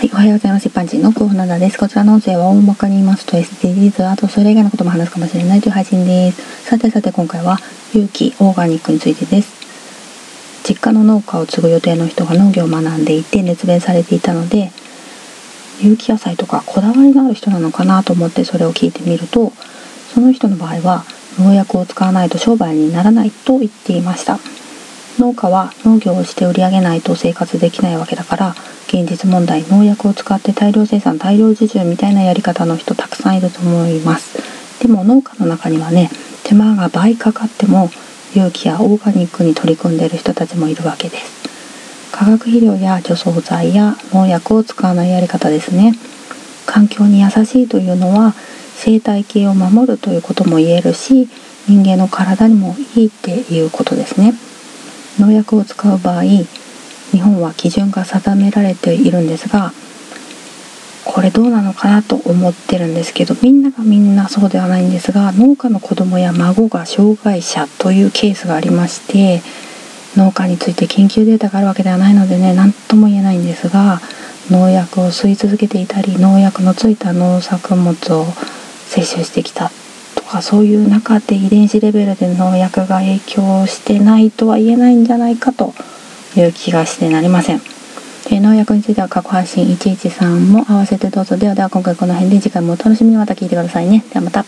はい、おはようございます。一般人の久保灘です。こちらの音声は大まかに言いますと SDGs、あとそれ以外のことも話すかもしれないという配信です。さてさて今回は有機オーガニックについてです。実家の農家を継ぐ予定の人が農業を学んでいて熱弁されていたので、有機野菜とかこだわりのある人なのかなと思ってそれを聞いてみると、その人の場合は農薬を使わないと商売にならないと言っていました。農家は農業をして売り上げないと生活できないわけだから現実問題農薬を使って大量生産大量受注みたいなやり方の人たくさんいると思います。でも農家の中にはね手間が倍かかっても有機やオーガニックに取り組んでいる人たちもいるわけです。化学肥料や除草剤や農薬を使わないやり方ですね。環境に優しいというのは生態系を守るということも言えるし人間の体にもいいっていうことですね。農薬を使う場合日本は基準が定められているんですがこれどうなのかなと思ってるんですけどみんながみんなそうではないんですが農家の子供や孫が障害者というケースがありまして農家について研究データがあるわけではないのでね何とも言えないんですが農薬を吸い続けていたり農薬のついた農作物を摂取してきた。かそういう中で遺伝子レベルで農薬が影響してないとは言えないんじゃないかという気がしてなりません。え農薬については過去配信113も合わせてどうぞ。ではでは今回この辺で次回もお楽しみにまた聞いてくださいね。ではまた。